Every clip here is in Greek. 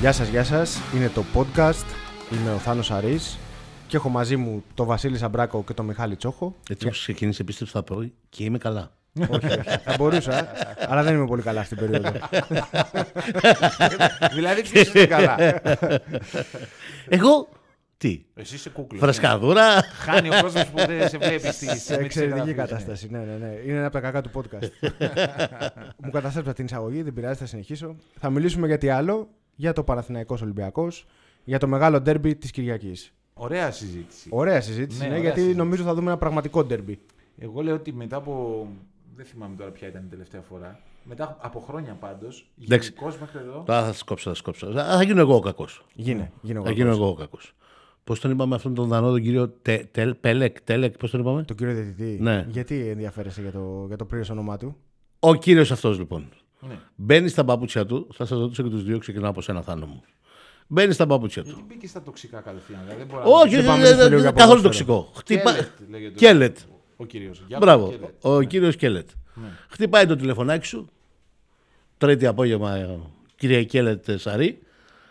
Γεια σας, γεια σας. Είναι το podcast. Είμαι ο Θάνος Αρής και έχω μαζί μου τον Βασίλη Σαμπράκο και τον Μιχάλη Τσόχο. Έτσι όπως ξεκίνησε πίστεψα θα πω και είμαι καλά. όχι, όχι. Θα μπορούσα, αλλά δεν είμαι πολύ καλά αυτή την περίοδο. δηλαδή ποιος είναι καλά; Εγώ τι, Εσύ είσαι κούκλος. φρεσκαδούρα. Χάνει ο κόσμος που δεν σε βλέπει στη Σε στιγμή της εξαιρετική εγγραφής, κατάσταση. Ναι, ναι, ναι. Είναι ένα από τα κακά του podcast. μου καταστρέψα την εισαγωγή, δεν πειράζει, θα συνεχίσω. Θα μιλήσουμε για τι άλλο, για το Παναθηναϊκός Ολυμπιακός, για το μεγάλο ντέρμπι της Κυριακής. Ωραία συζήτηση. Ωραία συζήτηση, Ναι, ναι, ωραία γιατί συζήτηση. νομίζω θα δούμε ένα πραγματικό ντέρμπι. Εγώ λέω ότι μετά από. Δεν θυμάμαι τώρα ποια ήταν η τελευταία φορά. Μετά από χρόνια πάντως, Εντάξει. γενικώς μέχρι εδώ. Τώρα θα σκόψω, θα σκόψω. Α, Θα γίνω εγώ ο κακός. Γίνε, γίνε Θα γίνω εγώ ο κακός. Πώς τον είπαμε αυτόν τον Δανό, τον κύριο Τε- Τελ- Πέλεκ, Τέλεκ, πώς τον είπαμε; Τον κύριο Διαιτητή. Ναι. Γιατί ενδιαφέρεσαι για το, για το πλήρες όνομά του; Ο κύριος αυτός λοιπόν. Ναι. Μπαίνεις στα παπούτσια του, θα σας ρωτήσω και τους δύο, ξεκινάω από σένα, Θάνο μου. Μπαίνεις στα παπούτσια του. Γιατί μπήκε στα τοξικά κατευθείαν. Δηλαδή δεν μπορεί Όχι, Δεν πάμε δεν- στο δεν- λίγο για καθόλου ποδόσφαιρο. τοξικό. Χτυπά... Κέλετ, λέγεται. Κέλετ. Ο κύριος. Μπράβο. Ο κύριος Κέλετ. Χτυπάει το τηλεφωνάκι σου. Τρίτη απόγευμα, ε, κυρία Κέλετ Σαρή,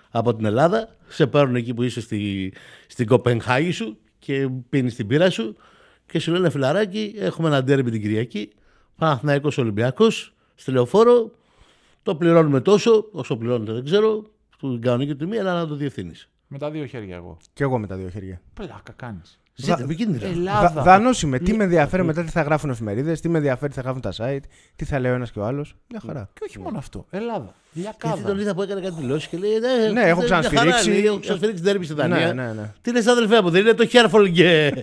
από την Ελλάδα. Σε παίρνουν εκεί που είσαι στη, στην Κοπενχάγη σου και πίνεις την πύρα σου και σου λένε φιλαράκι, έχουμε ένα ντέρμπι την Κυριακή. Παναθηναϊκός Ολυμπιακός, στη λεωφόρο. Το πληρώνουμε τόσο, όσο πληρώνετε δεν ξέρω, στην κανονική τιμή, αλλά να το διευθύνεις. Με τα δύο χέρια εγώ. Και εγώ με τα δύο χέρια. Πλάκα κάνεις. Ζείτε, επικίνδυνα. Ελλάδα. Δανό είμαι. Τι με ενδιαφέρει μετά τι θα γράφουν εφημερίδες, τι με ενδιαφέρει τι θα γράφουν τα site, τι θα λέει ο ένας και ο άλλος. Μια χαρά. Και όχι μόνο αυτό. Ελλάδα. Γιατί Λιακάδα. τον είδα που έκανε κάτι δηλώσεις και λέει: Ναι, Ναι, έχω μια ξανασφυρίξει. χαρά, λέει, Έχω ξανασφυρίξει τέρμι στην Δανία. Ναι, ναι, ναι. Τι λες, αδελφέ μου, δεν είναι το Χέρφολ και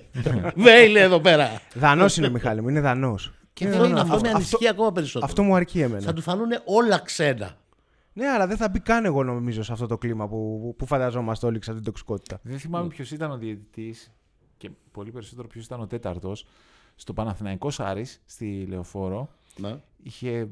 Βέιλε εδώ πέρα. Δανός είναι, Μιχάλη μου, είναι δανός. Και δεν είναι αυτό με ανησυχεί ακόμα περισσότερο. Αυτό μου αρκεί εμένα. Θα του φανούν όλα ξένα. Ναι, αλλά δεν θα μπει καν εγώ νομίζω σε αυτό το κλίμα που, που φανταζόμαστε όλοι σε αυτή την τοξικότητα. Δεν θυμάμαι ποιος ήταν ο διαιτητής και πολύ περισσότερο ποιος ήταν ο τέταρτος. Στο Παναθηναϊκός Άρης, στη Λεωφόρο, Να. είχε ε,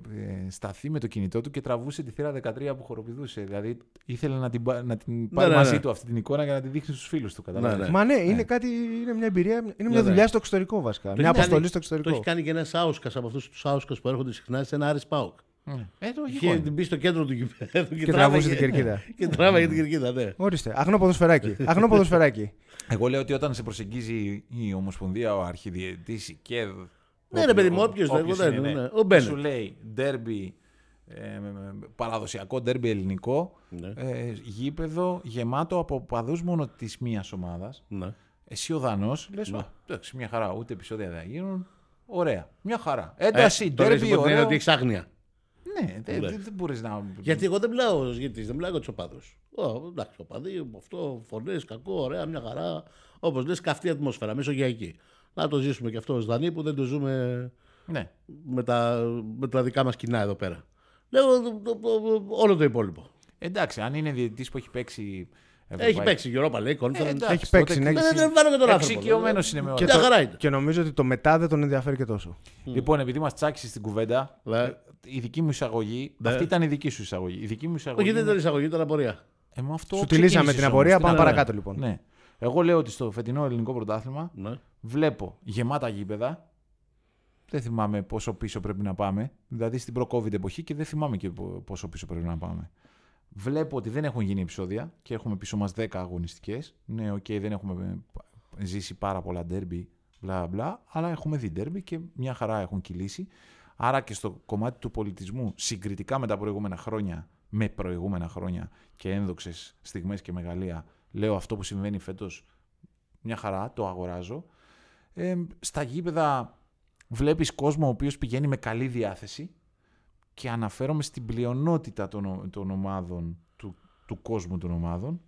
σταθεί με το κινητό του και τραβούσε τη θύρα 13 που χοροπηδούσε. Δηλαδή ήθελε να την, πα- να την πάρει ναι, μαζί ναι. του αυτή την εικόνα για να τη δείχνει στους φίλους του. Καταλάβες. Ναι. Μα ναι, είναι κάτι, είναι μια εμπειρία, είναι μια ναι. δουλειά στο εξωτερικό βασικά. Το Μια έχει αποστολή κάνει- στο Το εξωτερικό. έχει κάνει και ένας Άουσκας από αυτούς τους Άουσκας που έρχονται συχνά σε ένα Άρης Πάουκ. Ναι. Ε, λογικό Είχε είναι. την μπει στο κέντρο του γηπέδου και, τραβούσε την κερκίδα. Και τράβαγε την κερκίδα, ναι. Ορίστε, αγνό ποδοσφαιράκι. αγνό ποδοσφαιράκι. Εγώ λέω ότι όταν σε προσεγγίζει η Ομοσπονδία, ο Αρχιδιαιτητή, η ΚΕΔ. Ναι, ρε παιδί μου, όποιος δεν- όποιος δεν- είναι, ναι, ναι. ο Μπένετ. Σου λέει ντέρμπι, ε, με- με- παραδοσιακό ντέρμπι ελληνικό, Ναι. ε, γήπεδο γεμάτο από παδούς μόνο της μίας ομάδας. Ναι. Εσύ ο Δανός λες, Ναι. «Α, εντάξει, μια χαρά, ούτε επεισόδια δεν θα γίνουν. Ωραία, μια χαρά. Ένταση, Ε, το λες ντέρμπι, υπό την έννοια ωραίο. ότι έχεις άγνοια. Ναι, δεν Ναι. δεν- δεν μπορείς να... Γιατί εγώ δεν μιλάω ως γιατί, δεν μιλάω για τους οπαδούς. Εντάξει, οπαδοί, αυτό, φωνές, κακό, ωραία, μια χαρά. Όπως λες, καυτή ατμόσφαιρα, μεσογειακή. Να το ζήσουμε και αυτό ως Δανείοι που δεν το ζούμε Ναι. με τα, με τα δικά μας κοινά εδώ πέρα. Λέω το- το- το- όλο το υπόλοιπο. Εντάξει, αν είναι διαιτητής που έχει παίξει... Έχει Ευρωπαϊκή- παίξει η Europa League, Conference. Ε, εντάξει, Έχει παίξει, τότε ναι. Δεν δεν βάλω και τον άνθρωπο. Εξοικειωμένος είναι με όλα. Και, Μια το, χαρά είναι. και νομίζω ότι το μετά δεν τον ενδιαφέρει και τόσο. Λοιπόν, επειδή μας τσάκισε στην κουβέντα, Ναι. ε, η δική μου εισαγωγή. Ναι. Αυτή ήταν η δική σου εισαγωγή. Η δική μου εισαγωγή. Όχι, δεν είναι- ήταν εισαγωγή, ήταν απορία. Ε, με αυτό Σου τη λύσαμε ξεκίνησες την όμως. απορία, Τι πάμε να- παρακάτω λοιπόν. Ναι. Εγώ λέω ότι στο φετινό ελληνικό πρωτάθλημα Ναι. βλέπω γεμάτα γήπεδα. Δεν θυμάμαι πόσο πίσω πρέπει να πάμε. Δηλαδή στην προ-COVID εποχή και δεν θυμάμαι και πο- πόσο πίσω πρέπει να πάμε. Βλέπω ότι δεν έχουν γίνει επεισόδια και έχουμε πίσω μας 10 αγωνιστικές. Ναι, οκ, δεν έχουμε ε, ζήσει πάρα πολλά ντέρμπι, μπλα μπλα, αλλά έχουμε δει ντέρμπι και μια χαρά έχουν κυλήσει. Άρα και στο κομμάτι του πολιτισμού, συγκριτικά με τα προηγούμενα χρόνια, με προηγούμενα χρόνια και ένδοξες στιγμές και μεγαλεία, λέω αυτό που συμβαίνει φέτος, μια χαρά, το αγοράζω. Ε, στα γήπεδα βλέπεις κόσμο ο οποίος πηγαίνει με καλή διάθεση και αναφέρομαι στην πλειονότητα των, ο- των ομάδων, του, του κόσμου των ομάδων.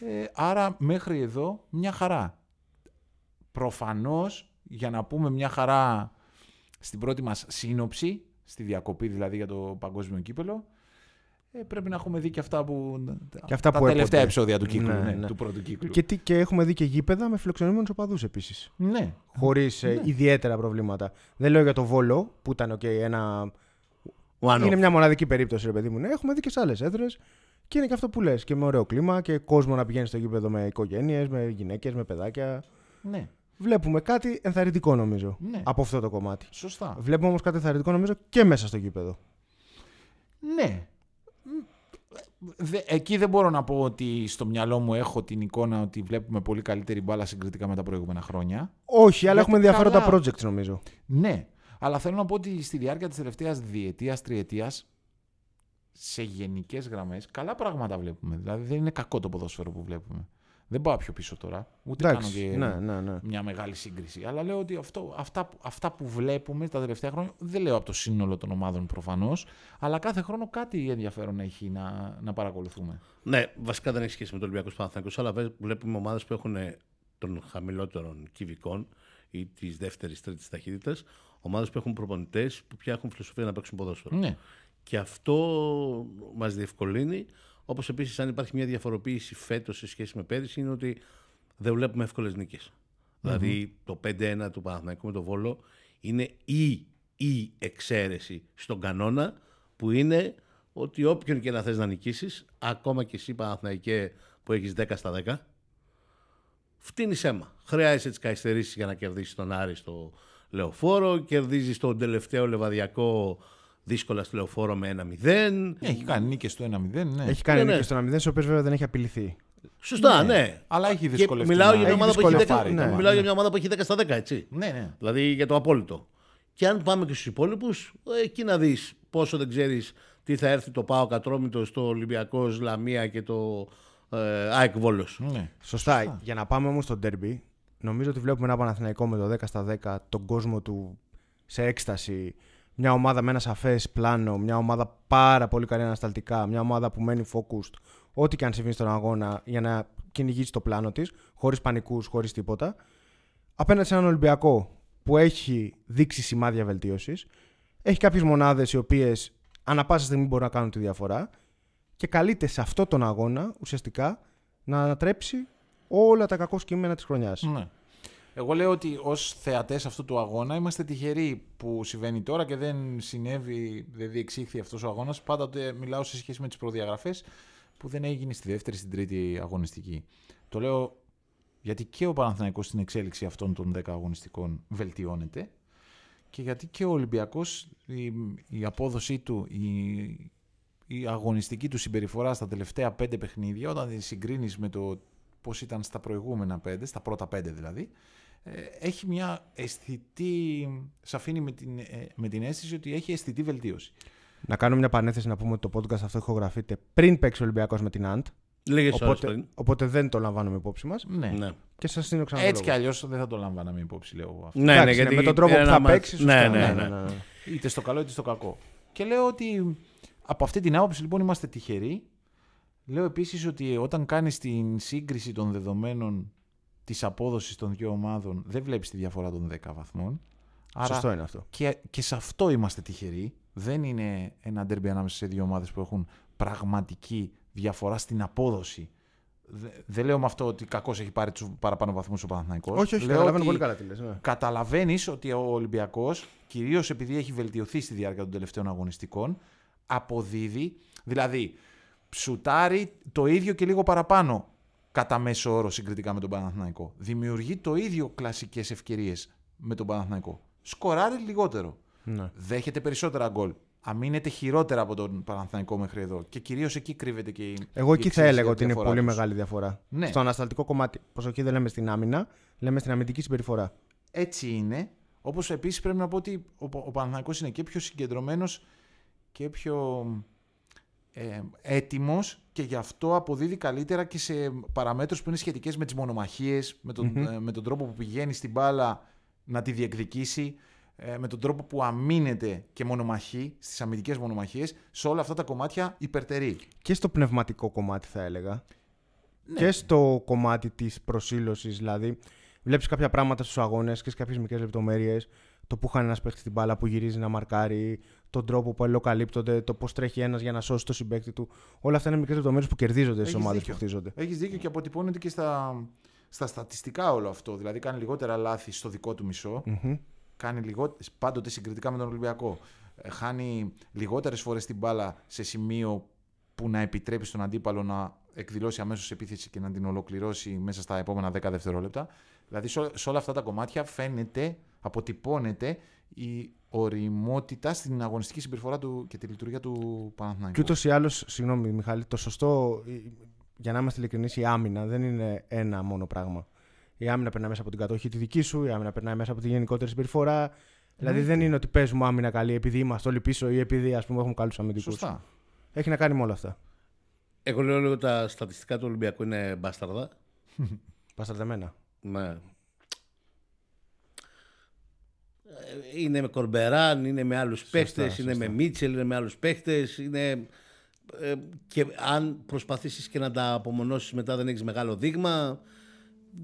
Ε, άρα μέχρι εδώ μια χαρά. Προφανώς, για να πούμε μια χαρά στην πρώτη μας σύνοψη, στη διακοπή δηλαδή για το παγκόσμιο κύπελο, ε, πρέπει να έχουμε δει και αυτά που, Και αυτά τα που τελευταία έπονται. επεισόδια του κύκλου, Ναι, ναι, ναι. του πρώτου κύκλου. Και, τι, και έχουμε δει και γήπεδα με φιλοξενούμενους οπαδούς επίσης. Ναι, Χωρίς ιδιαίτερα προβλήματα. Δεν λέω για το Βόλο που ήταν okay, ένα. One είναι off. μια μοναδική περίπτωση, ρε παιδί μου. Ναι, έχουμε δει και σε άλλες έδρες. Και είναι και αυτό που λες. Και με ωραίο κλίμα και κόσμο να πηγαίνει στο γήπεδο με οικογένειες, με γυναίκες, με παιδάκια. ναι, Βλέπουμε κάτι ενθαρρυντικό νομίζω ναι. από αυτό το κομμάτι. Σωστά. Βλέπουμε όμως κάτι ενθαρρυντικό νομίζω και μέσα στο γήπεδο. Ναι. Μ, Δε- εκεί δεν μπορώ να πω ότι στο μυαλό μου έχω την εικόνα ότι βλέπουμε πολύ καλύτερη μπάλα συγκριτικά με τα προηγούμενα χρόνια. Όχι, αλλά Γιατί έχουμε ενδιαφέροντα καλά. projects νομίζω. Ναι, αλλά θέλω να πω ότι στη διάρκεια της τελευταίας διετίας, τριετίας, σε γενικές γραμμές, καλά πράγματα βλέπουμε. Δηλαδή δεν είναι κακό το ποδόσφαιρο που βλέπουμε. Δεν πάω πιο πίσω τώρα. Ούτε κάνω Εντάξει, και ναι, ναι, ναι. μια μεγάλη σύγκριση. Αλλά λέω ότι αυτό, αυτά, που- αυτά που βλέπουμε τα τελευταία χρόνια, δεν λέω από το σύνολο των ομάδων προφανώς, αλλά κάθε χρόνο κάτι ενδιαφέρον έχει να, να παρακολουθούμε. Ναι, βασικά δεν έχει σχέση με το Ολυμπιακό Παναθανικό, αλλά βε- βλέπουμε ομάδες που έχουν ε, των χαμηλότερων κυβικών ή της δεύτερη-τρίτη ταχύτητας. Ομάδες που έχουν προπονητές που πια έχουν φιλοσοφία να παίξουν ποδόσφαιρο. Ναι. Και αυτό μας διευκολύνει. Όπως επίσης, αν υπάρχει μια διαφοροποίηση φέτος σε σχέση με πέρυσι, είναι ότι δεν βλέπουμε εύκολες Δηλαδή, το 5-1 του Παναθηναϊκού με το Βόλο είναι η, η εξαίρεση στον κανόνα που είναι ότι όποιον και να θες να νικήσεις, ακόμα και εσύ Παναθηναϊκέ που έχεις 10 στα 10, φτύνεις αίμα. Χρειάζεσαι τις καθυστερήσεις για να κερδίσεις τον Άρη στο Λεωφόρο, κερδίζεις τον τελευταίο Λεβαδιακό δύσκολα στο Λεωφόρο με 1-0. Έχει κάνει νίκες στο 1-0, ναι. Έχει κάνει Ναι, ναι. νίκη στο 1-0, στι οποίε βέβαια δεν έχει απειληθεί. Σωστά, ναι. Αλλά έχει Και δυσκολευτεί. μιλάω να- για μια έχει ομάδα που έχει 10, δυσκολευτεί, ναι. μιλάω για μια ομάδα που έχει 10 στα 10, έτσι. Ναι, ναι. Δηλαδή για το απόλυτο. Και αν πάμε και στους υπόλοιπους, εκεί να δεις πόσο δεν ξέρεις τι θα έρθει το ΠΑΟ Κατρόμητος, στο Ολυμπιακός Λαμία και το ε, ΑΕΚ Βόλος. ναι. Σωστά. Για να πάμε όμως στο derby, νομίζω ότι βλέπουμε ένα Παναθηναϊκό με το 10 στα 10, τον κόσμο του σε έκσταση. Μια ομάδα με ένα σαφές πλάνο, μια ομάδα πάρα πολύ καλή ανασταλτικά, μια ομάδα που μένει focused, ό,τι και αν συμβεί στον αγώνα για να κυνηγήσει το πλάνο της, χωρίς πανικούς, χωρίς τίποτα. Απέναντι σε έναν Ολυμπιακό που έχει δείξει σημάδια βελτίωσης, έχει κάποιες μονάδες οι οποίες ανά πάσα στιγμή μπορούν να κάνουν τη διαφορά και καλείται σε αυτό τον αγώνα ουσιαστικά να ανατρέψει όλα τα κακό κείμενα της χρονιάς. Ναι. Εγώ λέω ότι ως θεατές αυτού του αγώνα είμαστε τυχεροί που συμβαίνει τώρα και δεν συνέβη, δεν διεξήχθη αυτός ο αγώνας. Πάντοτε μιλάω σε σχέση με τις προδιαγραφές που δεν έγινε στη δεύτερη, στην τρίτη αγωνιστική. Το λέω γιατί και ο Παναθηναϊκός στην εξέλιξη αυτών των 10 αγωνιστικών βελτιώνεται και γιατί και ο Ολυμπιακός η, η απόδοσή του, η, η αγωνιστική του συμπεριφορά στα τελευταία πέντε παιχνίδια, όταν τη συγκρίνεις με το πώς ήταν στα προηγούμενα πέντε, στα πρώτα πέντε δηλαδή, ε, έχει μια αισθητή, σε αφήνει με την, ε, με την αίσθηση ότι έχει αισθητή βελτίωση. Να κάνω μια παρένθεση να πούμε ότι το podcast αυτό ηχογραφείται πριν παίξει ο Ολυμπιακός με την Αντ. Λίγες ώρες Οπότε, πριν. οπότε δεν το λαμβάνουμε υπόψη μας. Ναι. Ναι. Και σας δίνω ξανά. Έτσι το κι λόγο. αλλιώς δεν θα το λαμβάναμε υπόψη, λέω εγώ αυτό. Ναι, Εντάξει, ναι, ναι, γιατί με τον τρόπο είναι που ένα θα μάτς- παίξει. Ναι, ναι, ναι. Είτε στο καλό είτε στο κακό. Και λέω ότι από αυτή την άποψη λοιπόν είμαστε τυχεροί. Λέω επίσης ότι όταν κάνεις την σύγκριση των δεδομένων της απόδοσης των δύο ομάδων δεν βλέπεις τη διαφορά των 10 βαθμών. Άρα Σωστό είναι αυτό. και, και σε αυτό είμαστε τυχεροί. Δεν είναι ένα ντέρμπι ανάμεσα σε δύο ομάδες που έχουν πραγματική διαφορά στην απόδοση. Δε- Δεν λέω με αυτό ότι κακώ έχει πάρει τους παραπάνω βαθμούς ο Παναθηναϊκός. Όχι, όχι, Λέω καταλαβαίνω ότι πολύ καλά τι λες. Ναι. Καταλαβαίνεις ότι ο Ολυμπιακός, κυρίως επειδή έχει βελτιωθεί στη διάρκεια των τελευταίων αγωνιστικών, αποδίδει, δηλαδή ψουτάρει το ίδιο και λίγο παραπάνω κατά μέσο όρο συγκριτικά με τον Παναθηναϊκό. Δημιουργεί το ίδιο κλασικές ευκαιρίες με τον Παναθηναϊκό. Σκοράρει λιγότερο. Ναι. Δέχεται περισσότερα γκολ. Αμήνεται χειρότερα από τον Παναθηναϊκό μέχρι εδώ. Και κυρίως εκεί κρύβεται και η. Εγώ η εκεί θα εξαίσια έλεγα ότι είναι διαφορά πολύ τους. μεγάλη διαφορά. Ναι. Στο ανασταλτικό κομμάτι. Προσοχή δεν λέμε στην άμυνα, λέμε στην αμυντική συμπεριφορά. Έτσι είναι. Όπως επίσης πρέπει να πω ότι ο, ο Παναθηναϊκός είναι και πιο συγκεντρωμένος και πιο ε, έτοιμος και γι' αυτό αποδίδει καλύτερα και σε παραμέτρους που είναι σχετικές με τις μονομαχίες, με τον, ε, με τον τρόπο που πηγαίνει στην μπάλα να τη διεκδικήσει, ε, με τον τρόπο που αμήνεται και μονομαχεί στις αμυντικές μονομαχίες. Σε όλα αυτά τα κομμάτια υπερτερεί. Και στο πνευματικό κομμάτι θα έλεγα. Ναι. Και στο κομμάτι της προσήλωσης. Δηλαδή, βλέπεις κάποια πράγματα στους αγώνες και σε κάποιες μικρές λεπτομέρειες. Το που χάνει ένας παίχτη την μπάλα, που γυρίζει να μαρκάρει, τον τρόπο που αλληλοκαλύπτονται, το πώς τρέχει ένας για να σώσει το συμπέκτη του. Όλα αυτά είναι μικρές λεπτομέρειες που κερδίζονται στι Έχεις ομάδες που δίκιο. χτίζονται. Έχεις δίκιο και αποτυπώνεται και στα, στα στατιστικά όλο αυτό. Δηλαδή κάνει λιγότερα λάθη στο δικό του μισό. Μμμ. Κάνει λιγό... πάντοτε συγκριτικά με τον Ολυμπιακό. Ε, Χάνει λιγότερες φορές την μπάλα σε σημείο που να επιτρέπει στον αντίπαλο να εκδηλώσει αμέσως επίθεση και να την ολοκληρώσει μέσα στα επόμενα 10 δευτερόλεπτα. Δηλαδή σε ό- σε όλα αυτά τα κομμάτια φαίνεται αποτυπώνεται η οριμότητα στην αγωνιστική συμπεριφορά του και τη λειτουργία του Παναθηναϊκού. Και ούτως ή άλλως, συγγνώμη Μιχάλη, το σωστό, για να είμαστε ειλικρινείς, η άμυνα δεν είναι ένα μόνο πράγμα. Η άμυνα περνάει μέσα από την κατοχή τη δική σου, η άμυνα περνάει μέσα από τη γενικότερη συμπεριφορά. Δηλαδή δεν είναι ότι παίζουμε άμυνα καλή επειδή είμαστε όλοι πίσω ή επειδή ας πούμε, έχουμε καλούς αμυντικούς. Σωστά. Έχει να κάνει με όλα αυτά. Εγώ λέω λίγο τα στατιστικά του Ολυμπιακού είναι μπάσταρδα. Πασταρδεμένα. Ναι. Ε, Είναι με Κορμπεράν, είναι με άλλους παίχτες, είναι σωστά. με Μίτσελ, είναι με άλλους παίχτες. Είναι... ε, και αν προσπαθήσεις και να τα απομονώσεις μετά δεν έχεις μεγάλο δείγμα,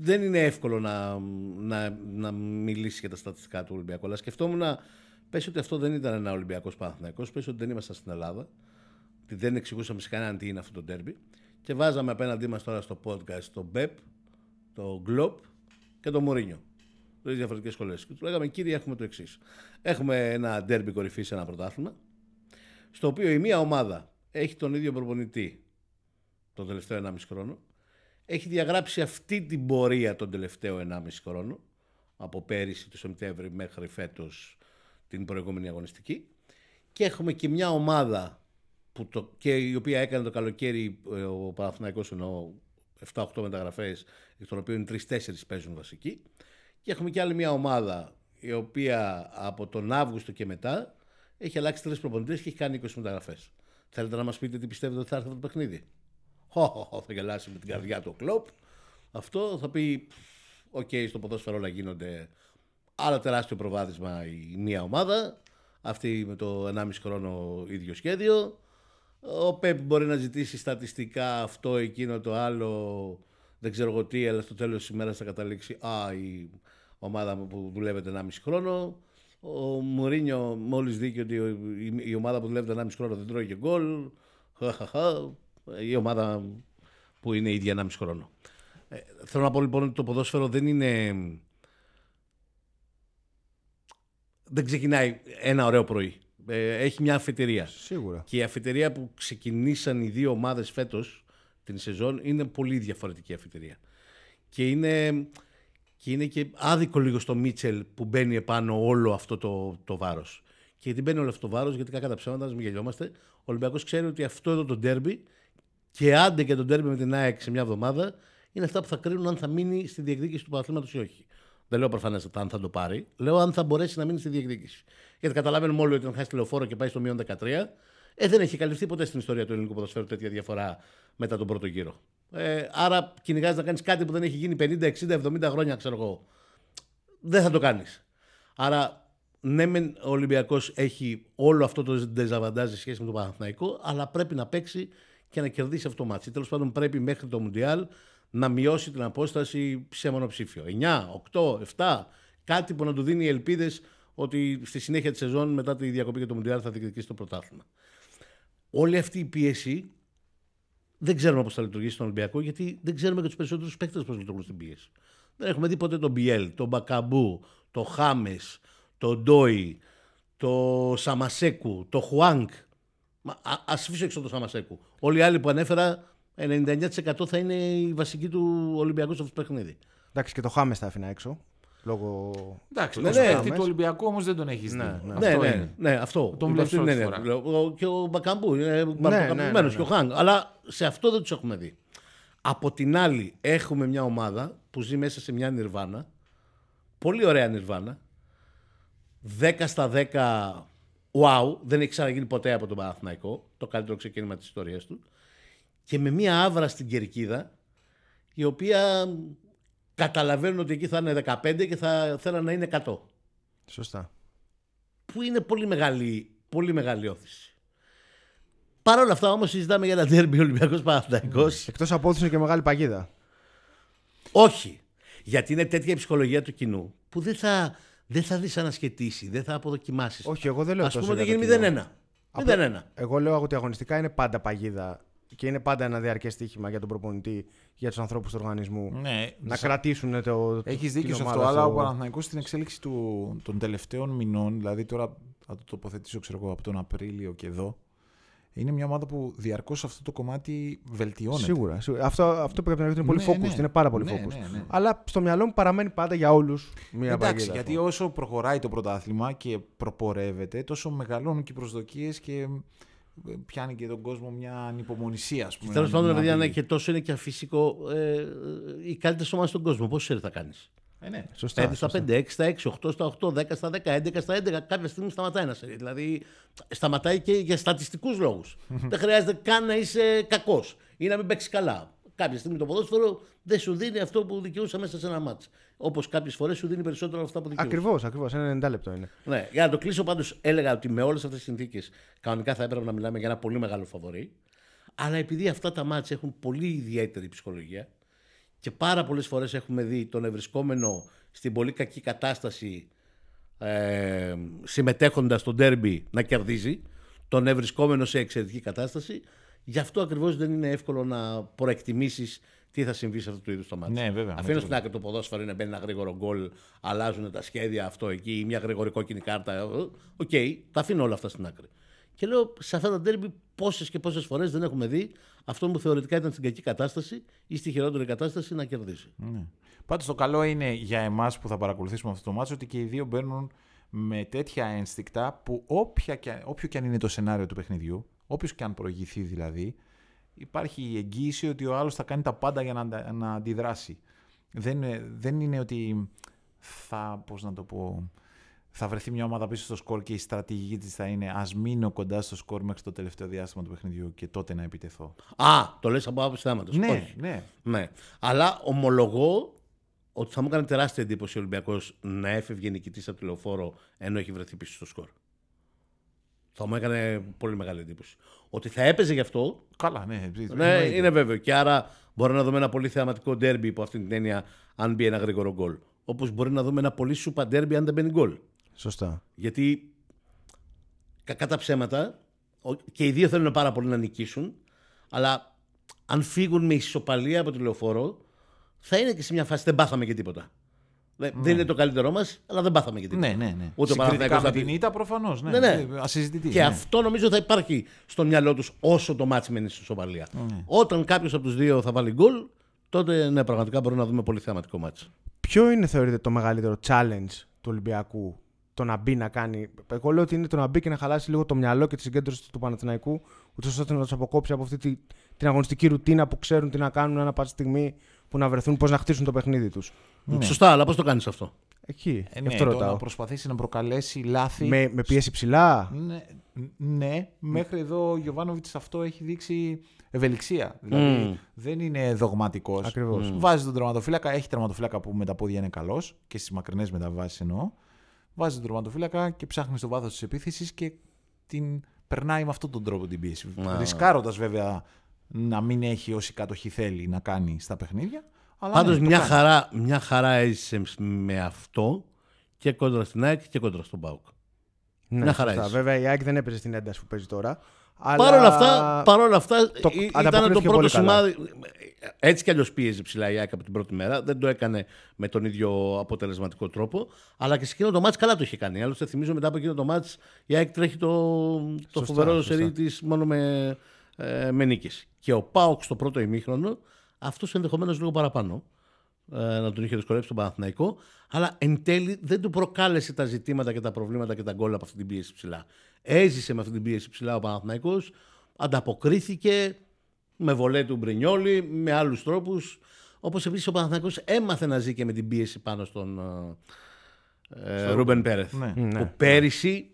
δεν είναι εύκολο να, να, να μιλήσει για τα στατιστικά του Ολυμπιακού. Αλλά σκεφτόμουν να πες ότι αυτό δεν ήταν ένα Ολυμπιακός Παναθηναϊκός, πες ότι δεν ήμασταν στην Ελλάδα, ότι δεν εξηγούσαμε σε κανέναν τι είναι αυτό το ντέρμπι και βάζαμε απέναντί μας τώρα στο podcast το Μπεπ, το Γκλοπ και το Μωρίνιο. Τρει διαφορετικές σχολές. Και του λέγαμε, κύριε, έχουμε το εξής. Έχουμε ένα ντέρμπι κορυφή σε ένα πρωτάθλημα, στο οποίο η μία ομάδα έχει τον ίδιο προπονητή τον τελευταίο 1,5 χρόνο, έχει διαγράψει αυτή την πορεία τον τελευταίο 1,5 χρόνο, από πέρυσι το Σεπτέμβρη μέχρι φέτος την προηγούμενη αγωνιστική, και έχουμε και μια ομάδα που το, και η οποία έκανε το καλοκαίρι ε, ο Παναθηναϊκός εννοώ 7-8 μεταγραφές, εκ των οποίων 3-4 παίζουν βασικοί. Και έχουμε και άλλη μια ομάδα η οποία από τον Αύγουστο και μετά έχει αλλάξει τρεις προπονητές και έχει κάνει 20 μεταγραφές. Θέλετε να μας πείτε τι πιστεύετε ότι θα έρθει αυτό το παιχνίδι; Χω, χω, χω, θα γελάσει με την καρδιά του ο Κλοπ. Αυτό θα πει: Οκ, στο ποδόσφαιρο όλα γίνονται. Άλλο τεράστιο προβάδισμα η μία ομάδα. Αυτή με το 1,5 χρόνο ίδιο σχέδιο. Ο Πεπ μπορεί να ζητήσει στατιστικά αυτό, εκείνο, το άλλο. Δεν ξέρω εγώ τι, αλλά στο τέλος της ημέρας θα καταλήξει. Α, η ομάδα μου που δουλεύεται 1,5 χρόνο. Ο Μουρίνιο μόλις δίκαιο ότι η, η ομάδα που δουλεύεται 1,5 χρόνο δεν τρώει και γκολ. Χαχαχα. Η ομάδα που είναι η ίδια 1,5 χρόνο. Ε, θέλω να πω λοιπόν ότι το ποδόσφαιρο δεν είναι. Δεν ξεκινάει ένα ωραίο πρωί. Ε, έχει μια αφετηρία. Σίγουρα. Και η αφιτερία που ξεκινήσαν οι δύο ομάδες φέτος την σεζόν είναι πολύ διαφορετική αφιτερία. Και είναι και, είναι και άδικο λίγο στο Μίτσελ που μπαίνει επάνω όλο αυτό το, το βάρος. Και γιατί μπαίνει όλο αυτό το βάρος, γιατί κακά τα ψέματα, μην γελιόμαστε, ο Ολυμπιακός ξέρει ότι αυτό εδώ το ντέρμπι και άντε και το ντέρμπι με την ΑΕΚ σε μια εβδομάδα είναι αυτά που θα κρίνουν αν θα μείνει στη διεκδίκηση του πρωταθλήματος ή όχι. Δεν λέω προφανέστατα αν θα το πάρει, λέω αν θα μπορέσει να μείνει στη διεκδίκηση. Γιατί καταλαβαίνουμε όλοι ότι αν χάσει τηλεοφόρο και πάει στο μείον 13, ε, δεν έχει καλυφθεί ποτέ στην ιστορία του ελληνικού ποδοσφαίρου τέτοια διαφορά μετά τον πρώτο γύρο. Ε, άρα κυνηγάς να κάνεις κάτι που δεν έχει γίνει 50, 60, 70 χρόνια, ξέρω εγώ. Δεν θα το κάνεις. Άρα, ναι, μεν ο Ολυμπιακός έχει όλο αυτό το ντεζαβαντάζ σε σχέση με τον Παναθηναϊκό, αλλά πρέπει να παίξει και να κερδίσει αυτό το ματς. Τέλος πάντων, πρέπει μέχρι το Μουντιάλ να μειώσει την απόσταση σε μονοψήφιο. 9, 8, 7, κάτι που να του δίνει ελπίδες ότι στη συνέχεια της σεζόν, μετά τη διακοπή και το Μουντιάλ, θα διεκδικήσει το πρωτάθλημα. Όλη αυτή η πίεση δεν ξέρουμε πώς θα λειτουργήσει στον Ολυμπιακό, γιατί δεν ξέρουμε και τους περισσότερους παίκτες πώς λειτουργούν στην πίεση. Δεν έχουμε δει ποτέ τον Μπιέλ, τον Μπακαμπού, τον Χάμες, τον Ντόι, τον Σαμασέκου, τον Χουάνκ. Α ας αφήσω έξω τον Σαμασέκου. Όλοι οι άλλοι που ανέφερα, 99% θα είναι η βασική του Ολυμπιακού στο παιχνίδι. Εντάξει, και το Χάμες τα άφηνα έξω. Λόγω. Εντάξει, Ναι, ναι, ναι, παίκτη του Ολυμπιακού όμως δεν τον έχεις δει. Ναι, ναι. Αυτό ναι, ναι, είναι. ναι, αυτό. Τον Υπό βλέπεις αυτή την πρώτη έννοια. φορά. Λέω, ο- Και ο Μπακαμπού είναι ναι, μπακαμπημένος ναι, ναι. και ο Χάνγκ. Αλλά σε αυτό δεν τους έχουμε δει. Από την άλλη, έχουμε μια ομάδα που ζει μέσα σε μια νιρβάνα. Πολύ ωραία νιρβάνα. 10 στα 10. Wow, δεν έχει ξαναγίνει ποτέ από τον Παναθηναϊκό. Το καλύτερο ξεκίνημα της ιστορίας του. Και με μια άβρα στην κερκίδα, η οποία καταλαβαίνουν ότι εκεί θα είναι 15 και θα θέλουν να είναι 100 Σωστά. που είναι πολύ μεγάλη, πολύ μεγάλη όθηση. Παρ' όλα αυτά όμως συζητάμε για ένα τέρμπι Ολυμπιακός Παναθηναϊκός. Εκτός από ότι είναι και μεγάλη παγίδα. Όχι. Γιατί είναι τέτοια η ψυχολογία του κοινού που δεν θα, δεν θα δεις ανασχετήσει, δεν θα αποδοκιμάσεις. Όχι, εγώ δεν λέω Ας τόσο πούμε ότι για το γίνει κοινό. 0-1. 0-1. Εγώ λέω ότι αγωνιστικά είναι πάντα παγίδα και είναι πάντα ένα διαρκές στοίχημα για τον προπονητή, για τους ανθρώπους του οργανισμού. Ναι, Να κρατήσουν το. Έχεις την δίκιο σε ομάδα αυτό, αλλά στο- ο Παναθηναϊκός στην εξέλιξη του, των τελευταίων μηνών, δηλαδή τώρα θα το τοποθετήσω ξέρω εγώ, από τον Απρίλιο και εδώ, είναι μια ομάδα που διαρκώς αυτό το κομμάτι βελτιώνεται. Σίγουρα. σίγουρα. Αυτό, αυτό που πρέπει να είναι πολύ Ναι, focused. ναι. Είναι πάρα πολύ Ναι, focused. ναι, ναι. Αλλά στο μυαλό μου παραμένει πάντα για όλους μια Εντάξει, παγίδα. γιατί όσο προχωράει το πρωτάθλημα και προπορεύεται, τόσο μεγαλώνουν και οι προσδοκίες και ε, πιάνει και τον κόσμο μια ανυπομονησία, ας πούμε. Τέλος να- πάντων, να παιδιά, δει. ναι, και τόσο είναι και αφύσικο. Ε, ε, οι καλύτερε ομάδε στον κόσμο. Πόσε ξέρει θα κάνεις; Ε, ναι. Σωστά. 5 στα 5, 6 στα 6, 8 στα 8, 10 στα 10, 11 στα 11. Κάποια στιγμή σταματάει ένα σερί. Δηλαδή, σταματάει και για στατιστικούς λόγους. δεν χρειάζεται καν να είσαι κακός ή να μην παίξεις καλά. Κάποια στιγμή το ποδόσφαιρο δεν σου δίνει αυτό που δικαιούσε μέσα σε ένα μάτς. Όπως κάποιες φορές σου δίνει περισσότερο από αυτά που δικαιούσε. Ακριβώς, ακριβώς. Ένα 90 λεπτό είναι. Ναι, για να το κλείσω πάντως, έλεγα ότι με όλες αυτές τις συνθήκες κανονικά θα έπρεπε να μιλάμε για ένα πολύ μεγάλο φαβορή. Αλλά επειδή αυτά τα μάτια έχουν πολύ ιδιαίτερη ψυχολογία και πάρα πολλές φορές έχουμε δει τον ευρισκόμενο στην πολύ κακή κατάσταση ε, συμμετέχοντας στο ντέρμπι να κερδίζει, τον ευρισκόμενο σε εξαιρετική κατάσταση. Γι' αυτό ακριβώς δεν είναι εύκολο να προεκτιμήσεις τι θα συμβεί σε αυτό το είδος το μάτι. Ναι, βέβαια, Αφήνω με στην άκρη το ποδόσφαιρο είναι μπαίνει ένα γρήγορο γκολ, αλλάζουν τα σχέδια αυτό εκεί, ή μια γρήγορη κόκκινη κάρτα. ε, Οκ, τα αφήνω όλα αυτά στην άκρη. Και λέω σε αυτά τα ντέρμπι πόσες και πόσες φορές δεν έχουμε δει αυτό που θεωρητικά ήταν στην κακή κατάσταση ή στη χειρότερη κατάσταση να κερδίσει. Ναι. Πάντως το καλό είναι για εμάς που θα παρακολουθήσουμε αυτό το ματς ότι και οι δύο μπαίνουν με τέτοια ένστικτα που όποια και, όποιο και αν είναι το σενάριο του παιχνιδιού, όποιος και αν προηγηθεί δηλαδή, υπάρχει η εγγύηση ότι ο άλλος θα κάνει τα πάντα για να, αντα- να αντιδράσει. Δεν, είναι- δεν είναι ότι θα, πώς να το πω, θα βρεθεί μια ομάδα πίσω στο σκορ και η στρατηγική της θα είναι ας μείνω κοντά στο σκορ μέχρι το τελευταίο διάστημα του παιχνιδιού και τότε να επιτεθώ. Α, το λες από άποψη θέματος. Ναι, ναι. ναι. Αλλά ομολογώ ότι θα μου έκανε τεράστια εντύπωση ο Ολυμπιακός να έφευγε νικητής από τη λεωφόρο ενώ έχει βρεθεί πίσω στο σκορ. Θα μου έκανε πολύ μεγάλη εντύπωση. Ότι θα έπαιζε γι' αυτό, Καλά, ναι. ναι, εννοείται. είναι βέβαιο. Και άρα μπορεί να δούμε ένα πολύ θεαματικό ντέρμπι υπό αυτή την έννοια, αν μπει ένα γρήγορο γκολ. Όπως μπορεί να δούμε ένα πολύ σούπα ντέρμπι αν δεν μπαίνει γκολ. Σωστά. Γιατί κακά τα ψέματα ο- και οι δύο θέλουν πάρα πολύ να νικήσουν, αλλά αν φύγουν με ισοπαλία από τη λεωφόρο, θα είναι και σε μια φάση δεν πάθαμε και τίποτα. Δεν- Δεν είναι το καλύτερό μας, αλλά δεν πάθαμε και τίποτα. Ναι, ναι, ναι. Ούτε ο Συγκριτικά Παναθηναϊκός με θα πει- την ήττα προφανώς. Ναι, Ναι, ναι. Ασυζητητί. Και ναι. αυτό νομίζω θα υπάρχει στο μυαλό τους όσο το ματς μένει στη ισοπαλία. Ναι. Όταν κάποιος από τους δύο θα βάλει γκολ, τότε ναι, πραγματικά μπορούμε να δούμε πολύ θεαματικό ματς. Ποιο είναι, θεωρείτε, το μεγαλύτερο challenge του Ολυμπιακού το να μπει να κάνει; Εγώ λέω ότι είναι το να μπει και να χαλάσει λίγο το μυαλό και τη συγκέντρωση του Παναθηναϊκού, ούτως ώστε να τους αποκόψει από αυτή τη, την αγωνιστική ρουτίνα που ξέρουν τι να κάνουν ανά πάσα στιγμή που να βρεθούν, πώς να χτίσουν το παιχνίδι τους. Σωστά, αλλά πώς το κάνεις αυτό; Εκεί. Ε, γι' ναι, αυτό το ρωτάω. να προσπαθήσει να προκαλέσει λάθη. Με, με πίεση ψηλά; Ναι, ναι, μέχρι εδώ ο Γιοβάνοβιτς αυτό έχει δείξει ευελιξία. Δηλαδή Μμμ. δεν είναι δογματικός. Ακριβώς. Βάζει τον τερματοφύλακα, έχει τερματοφύλακα που με τα πόδια είναι καλός και στις μακρινές μεταβάσεις εννοώ. Βάζει τον τερματοφύλακα και ψάχνει στο βάθος της επίθεσης και την περνάει με αυτόν τον τρόπο την πίεση. Α. Ρισκάροντας βέβαια να μην έχει όση κατοχή θέλει να κάνει στα παιχνίδια. Αλλά Πάντως ναι, το μια, κάνει. χαρά, μια χαρά έζησες με αυτό και κόντρα στην ΑΕΚ και κόντρα στον ΠΑΟΚ. Ναι, Μια χαρά σωστά. είσαι. Βέβαια η ΑΕΚ δεν έπαιζε στην ένταση που παίζει τώρα. Αλλά... Παρ' όλα αυτά, παρόλα αυτά το- ή- ήταν το ανταποκρίθηκε πρώτο πολύ καλά. σημάδι. Έτσι κι αλλιώς πίεζε ψηλά η ΑΕΚ από την πρώτη μέρα. Δεν το έκανε με τον ίδιο αποτελεσματικό τρόπο. Αλλά και σε εκείνο το μάτς καλά το είχε κάνει. Άλλωστε, θυμίζω μετά από εκείνο το μάτς η ΑΕΚ τρέχει το, το Σωστά, φοβερό σωστά. σερί της μόνο με, ε, με νίκες. Και ο Πάοκ στο πρώτο ημίχρονο, αυτός ενδεχομένως λίγο παραπάνω. ε, να τον είχε δυσκολέψει τον Παναθηναϊκό, αλλά εν τέλει δεν του προκάλεσε τα ζητήματα και τα προβλήματα και τα γκολ από αυτή την πίεση ψηλά. Έζησε με αυτή την πίεση ψηλά ο Παναθηναϊκός, ανταποκρίθηκε με βολέ του Μπρινιόλη, με άλλους τρόπους, όπως επίσης ο Παναθηναϊκός έμαθε να ζει και με την πίεση πάνω στον ε, ε, Ρούμπεν Πέρεθ, Ναι. Ναι. που πέρυσι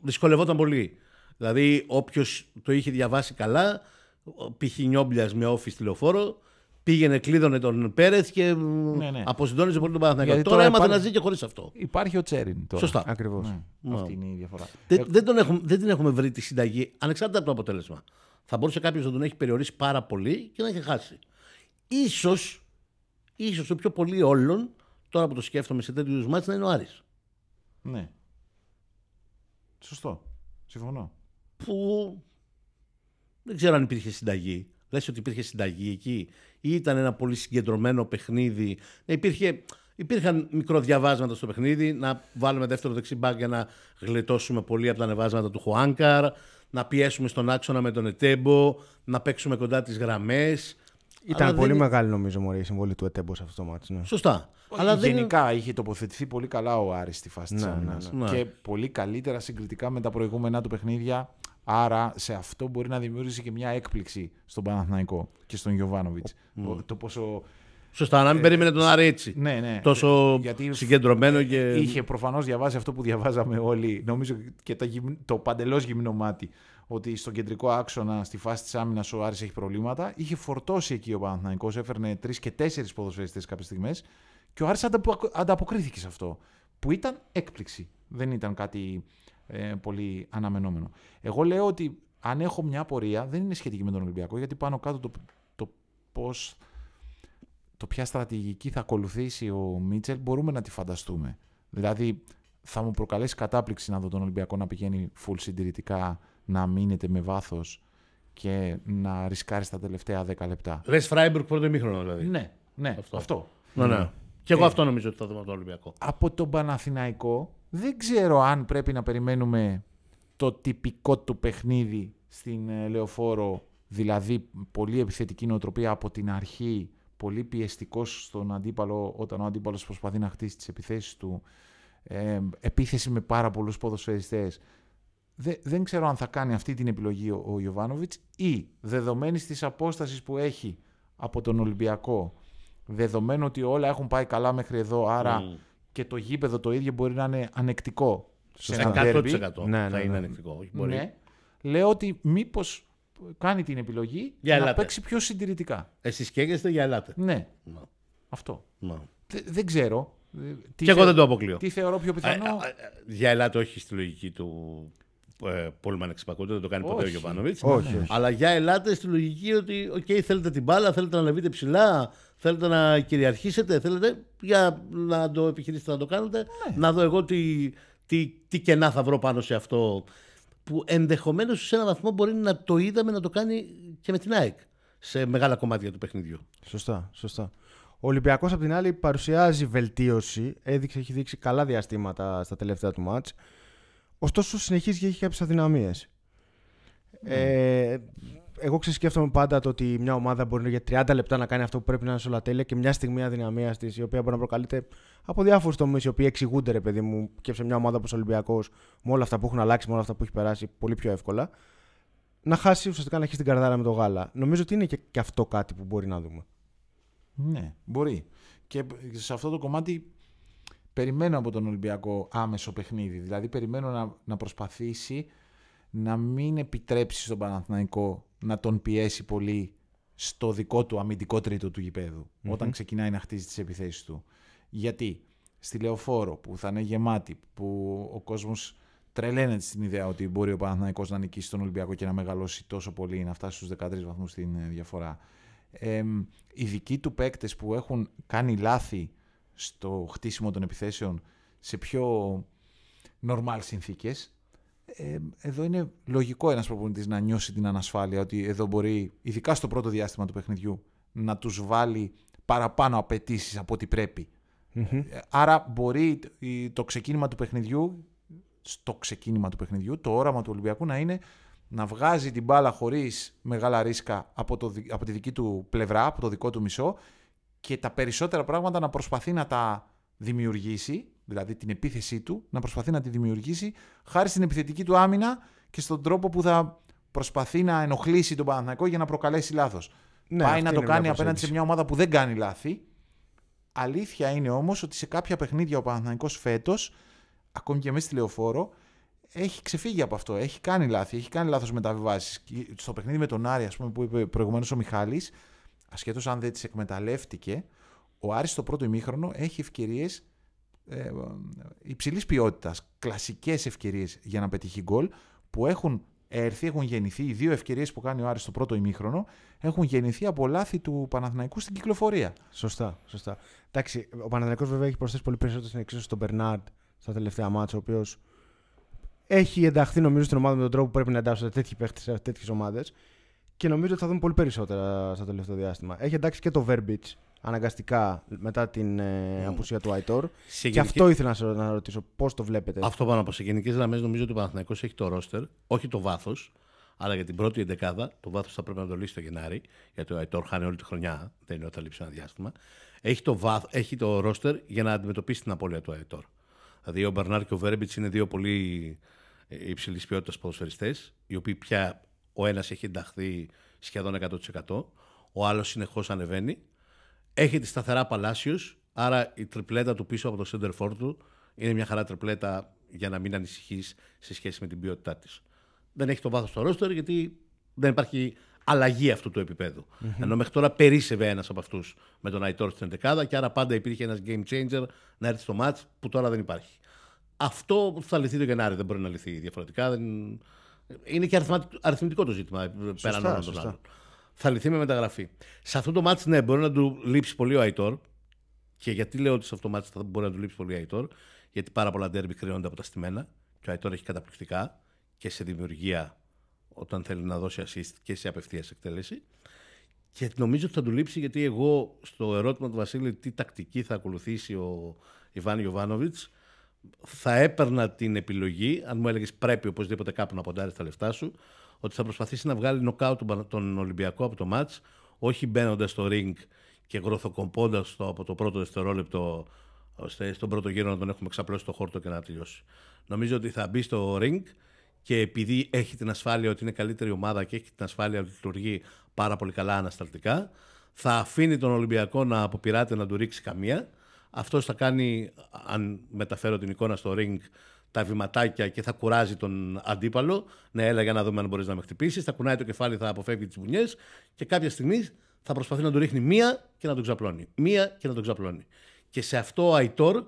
δυσκολευόταν πολύ. Δηλαδή όποιος το είχε διαβάσει καλά, ο π.χ. Νιόμπλιας με όφη στη λεωφόρο, πήγαινε, κλείδωνε τον Πέρεθ και Ναι, ναι. αποσυντώνιζε πολύ τον Παναθηναϊκό. Γιατί Τώρα, τώρα έμαθε υπάρχει- να ζει και χωρίς αυτό. Υπάρχει ο Τσέριν τώρα. Σωστά. Ακριβώς. Ναι, Μάου. Αυτή είναι η διαφορά. Δεν, δεν, τον έχουμε, δεν την έχουμε βρει τη συνταγή, ανεξάρτητα από το αποτέλεσμα. Θα μπορούσε κάποιος να τον έχει περιορίσει πάρα πολύ και να έχει χάσει. Ίσως, ίσως το πιο πολύ όλων, τώρα που το σκέφτομαι σε τέτοιους μάτς, να είναι ο Άρης. Ναι. Σωστό. Συμφωνώ. Που δεν ξέρω αν υπήρχε συνταγή. Λες ότι υπήρχε συνταγή εκεί ή ήταν ένα πολύ συγκεντρωμένο παιχνίδι. Ε, Υπήρχε, υπήρχαν μικροδιαβάσματα στο παιχνίδι, να βάλουμε δεύτερο δεξί μπακ για να γλιτώσουμε πολύ από τα ανεβάσματα του Χουάνκαρ. να πιέσουμε στον άξονα με τον Ετέμπο, να παίξουμε κοντά τις γραμμές. Ήταν πολύ μεγάλη νομίζω μωρή, η συμβολή του Ετέμπο σε αυτό το μάτι. Ναι. Σωστά. Αλλά γενικά είχε τοποθετηθεί πολύ καλά ο Άρης στη φάση Ναι, της ναι, άμυνας. ναι. Και πολύ καλύτερα συγκριτικά με τα προηγούμενα του παιχνίδια. Άρα σε αυτό μπορεί να δημιούργησε και μια έκπληξη στον Παναθηναϊκό και στον Γιωβάνοβιτς. Το πόσο. Σωστά, να μην περίμενε τον Άρη έτσι. Ναι, ναι. Τόσο Γιατί συγκεντρωμένο και. Είχε προφανώς διαβάσει αυτό που διαβάζαμε όλοι, νομίζω και τα γυμ- το παντελώς γυμνό μάτι, ότι στον κεντρικό άξονα, στη φάση της άμυνας, ο Άρης έχει προβλήματα. Είχε φορτώσει εκεί ο Παναθηναϊκός, έφερνε τρεις και τέσσερις ποδοσφαιριστές κάποιες στιγμές και ο Άρης ανταπο- ανταποκρίθηκε σε αυτό. Που ήταν έκπληξη. Δεν ήταν κάτι ε, πολύ αναμενόμενο. Εγώ λέω ότι αν έχω μια απορία, δεν είναι σχετική με τον Ολυμπιακό, γιατί πάνω κάτω το, το πώς το ποια στρατηγική θα ακολουθήσει ο Μίτσελ μπορούμε να τη φανταστούμε. Δηλαδή, θα μου προκαλέσει κατάπληξη να δω τον Ολυμπιακό να πηγαίνει full συντηρητικά, να μείνεται με βάθος και να ρισκάρει στα τελευταία 10 λεπτά. Λες Φράιμπουργκ πρώτο ημίχρονο δηλαδή. Ναι, ναι, αυτό. Αυτό. Ναι, ναι. Και εγώ αυτό νομίζω ότι θα δούμε από τον Ολυμπιακό. Από τον Παναθηναϊκό δεν ξέρω αν πρέπει να περιμένουμε το τυπικό του παιχνίδι στην ε, Λεωφόρο, δηλαδή πολύ επιθετική νοοτροπία από την αρχή, πολύ πιεστικός στον αντίπαλο όταν ο αντίπαλος προσπαθεί να χτίσει τις επιθέσεις του, ε, επίθεση με πάρα πολλούς ποδοσφαιριστές. Δε- δεν ξέρω αν θα κάνει αυτή την επιλογή ο, ο Ιωβάνοβιτς ή δεδομένης της απόστασης που έχει από τον Ολυμπιακό, δεδομένου ότι όλα έχουν πάει καλά μέχρι εδώ, άρα Μμ. Και το γήπεδο το ίδιο μπορεί να είναι ανεκτικό σε ένα 100% ντέρμπι. θα Ναι, ναι, ναι. είναι ανεκτικό. όχι, μπορεί. Ναι, λέω ότι μήπως κάνει την επιλογή Για να ελάτε. παίξει πιο συντηρητικά. Εσείς καίγεστε για ελάτε. Ναι, Να, αυτό. να. Δε- δεν ξέρω. Ε, Τι Και εγώ θε- δεν το αποκλείω. Τι θεωρώ πιο Ε, πιθανό. ε, ε, Για ελάτε όχι στη λογική του ε, Πόλμαν Εξυπακούτου, δεν το κάνει ποτέ ο Όχι. Γιωβάνοβιτς. Όχι, όχι. Αλλά για ελάτε στη λογική ότι okay, θέλετε την μπάλα, θέλετε να ανεβείτε ψηλά, θέλετε να κυριαρχήσετε, θέλετε για να το επιχειρήσετε να το κάνετε. Ναι. Να δω εγώ τι, τι, τι κενά θα βρω πάνω σε αυτό. Που ενδεχομένως σε έναν βαθμό μπορεί να το είδαμε να το κάνει και με την ΑΕΚ σε μεγάλα κομμάτια του παιχνιδιού. Σωστά, σωστά. Ο Ολυμπιακός απ' την άλλη παρουσιάζει βελτίωση, έδειξε, έχει δείξει καλά διαστήματα στα τελευταία του μάτς. Ωστόσο συνεχίζει και έχει κάποιες αδυναμίες. Ε, εγώ ξεσκέφτομαι πάντα το ότι μια ομάδα μπορεί για 30 λεπτά να κάνει αυτό που πρέπει να είναι σε όλα τέλεια και μια στιγμή αδυναμίας της, η οποία μπορεί να προκαλείται από διάφορους τομείς οι οποίοι εξηγούνται, ρε παιδί μου, και σε μια ομάδα όπως ο Ολυμπιακός, με όλα αυτά που έχουν αλλάξει, με όλα αυτά που έχει περάσει πολύ πιο εύκολα, να χάσει ουσιαστικά να έχει την καρδάρα με το γάλα. Νομίζω ότι είναι και, και αυτό κάτι που μπορεί να δούμε. Ναι, μπορεί. Και σε αυτό το κομμάτι περιμένω από τον Ολυμπιακό άμεσο παιχνίδι. Δηλαδή περιμένω να, να προσπαθήσει να μην επιτρέψει στον Παναθηναϊκό να τον πιέσει πολύ στο δικό του αμυντικό τρίτο του γηπεδου όταν ξεκινάει να χτίζει τις επιθέσεις του. Γιατί στη Λεωφόρο που θα είναι γεμάτη, που ο κόσμος τρελαίνεται στην ιδέα ότι μπορεί ο Παναθηναϊκός να νικήσει τον Ολυμπιακό και να μεγαλώσει τόσο πολύ, να φτάσει στους 13 βαθμούς στην ε, διαφορά. Ε, οι δικοί του παίκτες που έχουν κάνει λάθη στο χτίσιμο των επιθέσεων σε πιο normal συνθήκες, ε, εδώ είναι λογικό ένας προπονητής να νιώσει την ανασφάλεια ότι εδώ μπορεί, ειδικά στο πρώτο διάστημα του παιχνιδιού, να τους βάλει παραπάνω απαιτήσεις από ό,τι πρέπει. Ε, Άρα μπορεί η- το ξεκίνημα του παιχνιδιού, στο ξεκίνημα του παιχνιδιού, το όραμα του Ολυμπιακού να είναι να βγάζει την μπάλα χωρίς μεγάλα ρίσκα από, το, δι- από τη δική του πλευρά, από το δικό του μισό και τα περισσότερα πράγματα να προσπαθεί να τα δημιουργήσει, δηλαδή την επίθεσή του, να προσπαθεί να τη δημιουργήσει χάρη στην επιθετική του άμυνα και στον τρόπο που θα προσπαθεί να ενοχλήσει τον Παναθηναϊκό για να προκαλέσει λάθος. Ναι, Πάει αυτή να το είναι μια κάνει απέναντι σε προσέγγιση. μια ομάδα που δεν κάνει λάθη. Αλήθεια είναι όμως ότι σε κάποια παιχνίδια ο Παναθηναϊκός φέτος, ακόμη και μέσα στη λεωφόρο, έχει ξεφύγει από αυτό. Έχει κάνει λάθη. Έχει κάνει λάθος μεταβιβάσεις. Και Στο παιχνίδι με τον Άρη, ας πούμε, που είπε προηγουμένως ο Μιχάλης, ασχέτως αν δεν τις εκμεταλλεύτηκε, ο Άρης στο πρώτο ημίχρονο έχει ευκαιρίες ε, υψηλής ποιότητας, κλασικές ευκαιρίες για να πετύχει γκολ, που έχουν έρθει, έχουν γεννηθεί, οι δύο ευκαιρίες που κάνει ο Άρης στο πρώτο ημίχρονο, έχουν γεννηθεί από λάθη του Παναθηναϊκού στην κυκλοφορία. Σωστά, σωστά. Εντάξει, ο Παναθηναϊκός βέβαια έχει προσθέσει πολύ περισσότερο στην εξίσωση στον Μπερνάρντ στα τελευταία μάτια, ο οποίος έχει ενταχθεί νομίζω στην ομάδα με τον τρόπο που πρέπει να εντάσσονται τέτοιοι παίχτες σε τέτοιες ομάδες. Και νομίζω ότι θα δούμε πολύ περισσότερα στο τελευταίο διάστημα. Έχει εντάξει και το Verbitz αναγκαστικά μετά την ε, απουσία του Αϊτόρ. Σε Και γενική- αυτό ήθελα να, σε- να ρωτήσω. Πώς το βλέπετε; Αυτό πάνω από σε γενικές γραμμές νομίζω ότι ο Παναθηναϊκός έχει το ρόστερ, όχι το βάθος, αλλά για την πρώτη εντεκάδα. Το βάθος θα πρέπει να το λύσει το Γενάρη, γιατί ο Αϊτόρ χάνει όλη τη χρονιά. Δεν είναι ότι θα λείψει ένα διάστημα. Έχει το, βάθ, έχει το ρόστερ για να αντιμετωπίσει την απώλεια του Αϊτόρ. Δηλαδή ο Μπερνάρ και ο Βέρμπιτς είναι δύο πολύ υψηλής ποιότητας ποδοσφαιριστές, οι οποίοι πια ο ένας έχει ενταχθεί σχεδόν 100%, ο άλλος συνεχώς ανεβαίνει. Έχει τη σταθερά Παλάσιο, άρα η τριπλέτα του πίσω από το center for του είναι μια χαρά τριπλέτα για να μην ανησυχείς σε σχέση με την ποιότητά της. Δεν έχει το βάθος στο ρόστερ γιατί δεν υπάρχει αλλαγή αυτού του επίπεδου. Ενώ μέχρι τώρα περίσευε ένας από αυτούς με τον Αϊτόρ στην 11 και άρα πάντα υπήρχε ένας game changer να έρθει στο match που τώρα δεν υπάρχει. Αυτό θα λυθεί το Γενάρη, δεν μπορεί να λυθεί διαφορετικά. Δεν... Είναι και αριθμα- αριθμητικό το ζήτημα πέραν όλων των σωστά. άλλων. Θα λυθεί με μεταγραφή. Σε αυτό το μάτς, ναι, μπορεί να του λείψει πολύ ο Αϊτόρ. Και γιατί λέω ότι σε αυτό το μάτς θα μπορεί να του λείψει πολύ ο Αϊτόρ, γιατί πάρα πολλά ντέρμπι κρίνονται από τα στημένα και ο Αϊτόρ έχει καταπληκτικά και σε δημιουργία όταν θέλει να δώσει assist και σε απευθείας εκτέλεση. Και νομίζω ότι θα του λείψει γιατί εγώ στο ερώτημα του Βασίλη τι τακτική θα ακολουθήσει ο Ιβάν Ιωβάνοβιτς θα έπαιρνα την επιλογή, αν μου έλεγες πρέπει οπωσδήποτε κάπου να ποντάρεις τα λεφτά σου, ότι θα προσπαθήσει να βγάλει νοκάου τον, Πανα- τον Ολυμπιακό από το μάτς, όχι μπαίνοντας στο ring και γροθοκομπώντα το από το πρώτο δευτερόλεπτο ώστε στον πρώτο γύρο να τον έχουμε ξαπλώσει στο χόρτο και να τελειώσει. Νομίζω ότι θα μπει στο ring και επειδή έχει την ασφάλεια ότι είναι καλύτερη ομάδα και έχει την ασφάλεια ότι λειτουργεί πάρα πολύ καλά ανασταλτικά, θα αφήνει τον Ολυμπιακό να αποπειράται να του ρίξει καμία. Αυτό θα κάνει, αν μεταφέρω την εικόνα στο ring, τα βηματάκια και θα κουράζει τον αντίπαλο. Ναι, έλα για να δούμε αν μπορείς να με χτυπήσεις. Θα κουνάει το κεφάλι, θα αποφεύγει τις βουνιέ και κάποια στιγμή θα προσπαθεί να του ρίχνει μία και να τον ξαπλώνει. Μία και να τον ξαπλώνει. Και σε αυτό ο Αϊτόρ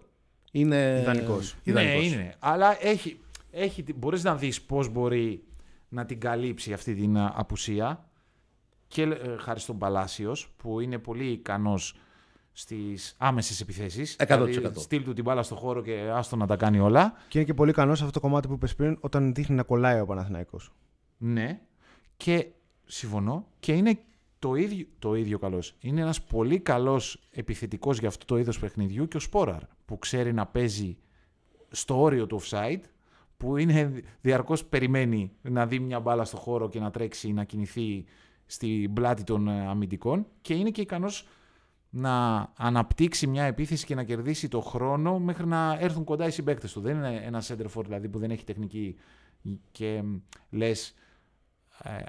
είναι. Ιδανικός. Ναι, ιδανικός. είναι. Αλλά έχει, έχει, μπορείς να δεις πώς μπορεί να την καλύψει αυτή την α, απουσία και ε, χάρη στον Παλάσιος που είναι πολύ ικανός στις άμεσες επιθέσεις. 100%. Δηλαδή, στείλ του την μπάλα στο χώρο και άστο να τα κάνει όλα. Και είναι και πολύ ικανός σε αυτό το κομμάτι που είπες πριν, όταν δείχνει να κολλάει ο Παναθηναϊκός. Ναι. Και συμφωνώ. Και είναι το ίδιο, το ίδιο καλός. Είναι ένας πολύ καλός επιθετικός για αυτό το είδος παιχνιδιού και ο Σπόραρ που ξέρει να παίζει στο όριο του offside που είναι διαρκώς περιμένει να δει μια μπάλα στο χώρο και να τρέξει να κινηθεί στην πλάτη των ε, αμυντικών και είναι και ικανός να αναπτύξει μια επίθεση και να κερδίσει το χρόνο μέχρι να έρθουν κοντά οι συμπαίκτες του. Δεν είναι ένα center for δηλαδή που δεν έχει τεχνική και μ, λες ε, ε,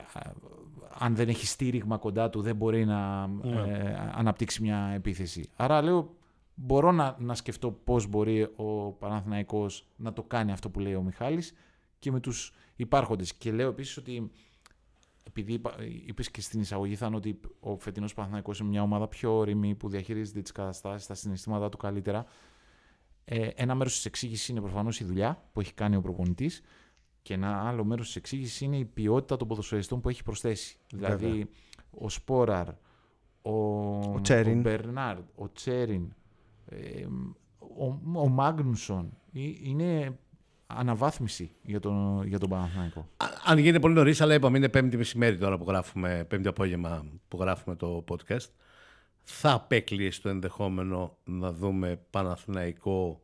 αν δεν έχει στήριγμα κοντά του δεν μπορεί να ε, αναπτύξει μια επίθεση. Άρα λέω μπορώ να, να σκεφτώ πώς μπορεί ο Παναθηναϊκός να το κάνει αυτό που λέει ο Μιχάλης και με τους υπάρχοντες. Και λέω επίσης ότι επειδή είπες και στην εισαγωγή θα ότι ο φετινός Παναθηναϊκός είναι μια ομάδα πιο όρημη που διαχειρίζεται τις καταστάσεις, τα συναισθήματά του καλύτερα. Ε, ένα μέρος της εξήγησης είναι προφανώς η δουλειά που έχει κάνει ο προπονητής και ένα άλλο μέρος της εξήγησης είναι η ποιότητα των ποδοσφαιριστών που έχει προσθέσει. Δηλαδή ο Σπόραρ, ο, ο, Τσέριν. ο Μπερνάρντ, ο Τσέριν, ε, ο, ο Μάγνουσον. Ε, Είναι αναβάθμιση για τον, για τον Παναθηναϊκό. Α- Αν γίνει πολύ νωρίς, αλλά είπαμε είναι πέμπτη μεσημέρι τώρα που γράφουμε, πέμπτη απόγευμα που γράφουμε το podcast. Θα απέκλειες το ενδεχόμενο να δούμε Παναθηναϊκό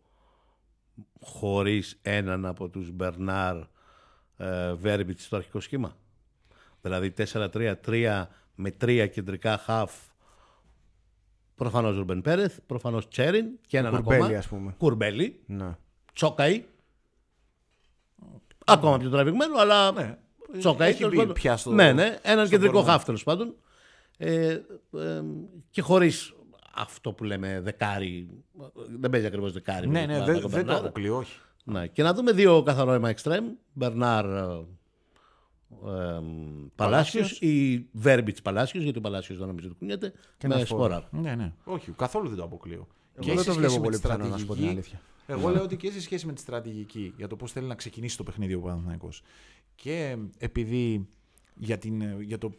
χωρίς έναν από τους Μπερνάρ ε, Βέρμπιτς στο αρχικό σχήμα; Δηλαδή 4-3-3 με τρία κεντρικά χαφ. Προφανώς Ρουμπεν Πέρεθ, προφανώς Τσέριν και έναν Κουρμπέλη, ακόμα. ας πούμε. Κουρμπέλη, Ναι. Τσόκαη. Ακόμα πιο τραβηγμένο, αλλά Ναι. Τσόκαη. Έχει τέλος μπει πάντων. πια στο- Ναι, ναι, έναν στον κεντρικό κορμό. χάφ τέλο πάντων. Ε, ε, και χωρίς αυτό που λέμε δεκάρι. Δεν παίζει ακριβώς δεκάρι. Ναι, με ναι, την δεν, ομάδα δεν το Μπερνάρ. αποκλείω, όχι. Ναι, και να δούμε δύο καθαρό αίμα εξτρέμ. Μπερνάρ ε, ε, Παλάσιος ή Βέρμπιτς Παλάσιος, γιατί ο Παλάσιος δεν νομίζω ότι κουνιέται. Και με ένα Σπόραρ. Ναι, ναι. Όχι, καθόλου δεν το αποκλείω. Εγώ δεν σε το σχέση βλέπω με πολύ τη πιθανό, να σου πω την στρατηγική- αλήθεια. Εγώ λέω ότι και σε σχέση με τη στρατηγική για το πώς θέλει να ξεκινήσει το παιχνίδι ο Παναθηναϊκός και επειδή για, την, για το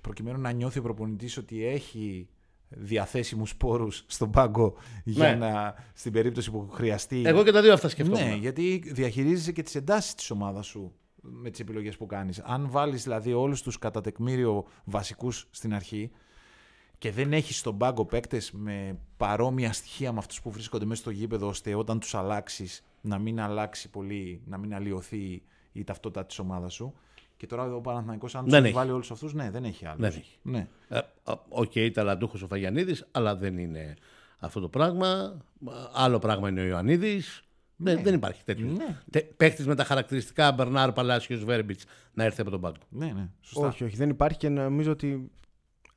προκειμένου να νιώθει ο προπονητής ότι έχει διαθέσιμους πόρους στον πάγκο για Ναι. να, στην περίπτωση που χρειαστεί. Εγώ και τα δύο αυτά σκεφτόμουν. Ναι, γιατί διαχειρίζεσαι και τις εντάσεις της ομάδας σου με τις επιλογές που κάνεις. Αν βάλεις δηλαδή όλους τους κατά τεκμήριο βασικούς στην αρχή και δεν έχει στον πάγκο παίκτες με παρόμοια στοιχεία με αυτούς που βρίσκονται μέσα στο γήπεδο, ώστε όταν τους αλλάξεις να μην αλλάξει πολύ, να μην αλλοιωθεί η ταυτότητα της ομάδας σου. Και τώρα ο Παναθηναϊκός αν Δεν του έχει. βάλει όλους αυτούς, ναι, δεν έχει άλλους. Δεν έχει. Ναι. Ε, Οκ, ταλαντούχος ο Βαγιαννίδης, αλλά δεν είναι αυτό το πράγμα. Άλλο πράγμα είναι ο Ιωαννίδης. Δεν, δεν υπάρχει τέτοιο. Ναι. Τε, παίχτης με τα χαρακτηριστικά Μπερνάρ Παλάσιος Βέρμπιτς να έρθει από τον πάγκο. ναι, ναι, σωστά. Όχι, όχι, δεν υπάρχει και νομίζω ότι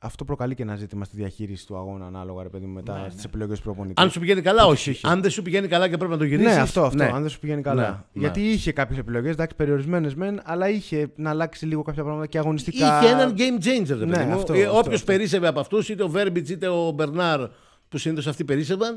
αυτό προκαλεί και ένα ζήτημα στη διαχείριση του αγώνα ανάλογα ρε παιδί μου, μετά Ναι, στις ναι. επιλογές προπονητή. Αν σου πηγαίνει καλά, όχι. είχε. Αν δεν σου πηγαίνει καλά και πρέπει να το γυρίσει. Ναι, αυτό, αυτό. Αν δεν σου πηγαίνει καλά. Ναι, Γιατί ναι. είχε κάποιες επιλογές, εντάξει, περιορισμένες μεν, αλλά είχε να αλλάξει λίγο κάποια πράγματα και αγωνιστικά. Είχε έναν game changer, ρε Ναι, παιδί μου. αυτό, Ε, αυτό, Όποιος αυτό. περίσευε από αυτούς, είτε ο Βέρμπιτς είτε ο Μπερνάρ, που συνήθως αυτοί περίσευαν,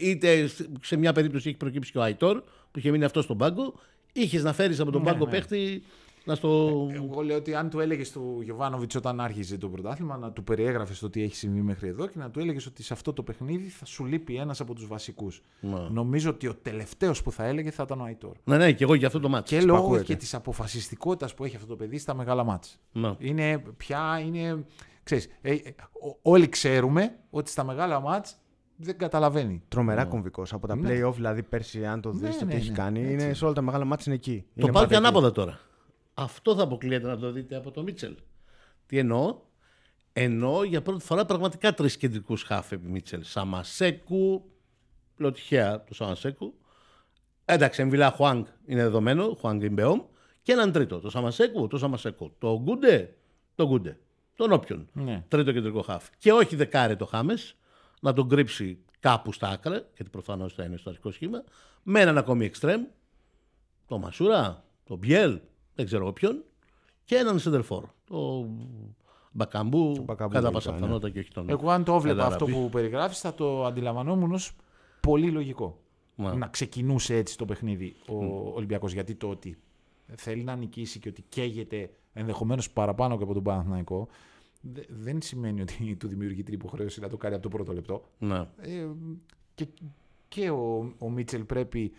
είτε σε μια περίπτωση έχει προκύψει και ο Αϊτόρ, που είχε μείνει αυτός στον πάγκο, είχες να φέρεις από τον Ναι, πάγκο ναι. παίχτη να στο. Εγώ λέω ότι αν του έλεγες του Γιωβάνοβιτς όταν άρχιζε το πρωτάθλημα να του περιέγραφες το τι έχει συμβεί μέχρι εδώ και να του έλεγες ότι σε αυτό το παιχνίδι θα σου λείπει ένας από τους βασικούς. Ναι. Νομίζω ότι ο τελευταίος που θα έλεγε θα ήταν ο Αϊτόρ. Ναι, ναι, και εγώ για αυτό το μάτσο. Και λόγω Σπακούεται. και της αποφασιστικότητας που έχει αυτό το παιδί στα μεγάλα μάτς. Ναι. Είναι πια. Είναι, ξέρεις, ε, ε, ό- όλοι ξέρουμε ότι στα μεγάλα μάτς δεν καταλαβαίνει. Τρομερά κομβικός. Από τα Ναι. play-off, δηλαδή πέρσι, αν το δεις Ναι, το ναι, τι έχει ναι, κάνει, έτσι. είναι σε όλα τα μεγάλα μάτια είναι εκεί. Το Είναι πάω και πάντα εκεί. ανάποδα τώρα. Αυτό θα αποκλείεται να το δείτε από το Μίτσελ. Τι εννοώ; Εννοώ για πρώτη φορά πραγματικά τρεις κεντρικούς χάφ επί Μίτσελ. Σαμασέκου. Λέω τυχαία το Σαμασέκου. Εντάξει, Εμβιλά Χουάνγκ είναι δεδομένο. Χουάνγκ Ιμπεόμ. Και έναν τρίτο. Το Σαμασέκου, το Σαμασέκου. Το Γκούντε, το Γκούντε. Τον όποιον. Ναι. Τρίτο κεντρικό χάφ. Και όχι δεκάρι το Χάμες. Να τον κρύψει κάπου στα άκρα, γιατί προφανώς θα είναι στο αρχικό σχήμα. Με έναν ακόμη εξτρέμ. Το Μασούρα, το Μπιέλ, δεν ξέρω εγώ ποιον. Και έναν σεντερφόρ. Το Μπακαμπού, Μπακαμπού, κατά λογικά, πάσα ναι. πιθανότητα και όχι τον. Εγώ αν το έβλεπα Ελαραμπή. αυτό που περιγράφεις θα το αντιλαμβανόμουν ως πολύ λογικό. Μα. Να ξεκινούσε έτσι το παιχνίδι ο Ολυμπιακός. Γιατί το ότι θέλει να νικήσει και ότι καίγεται ενδεχομένως παραπάνω και από τον Παναθηναϊκό δε- δεν σημαίνει ότι του δημιουργεί την υποχρέωση να το κάνει από το πρώτο λεπτό. Ναι. Ε, και και ο, ο Μίτσελ πρέπει,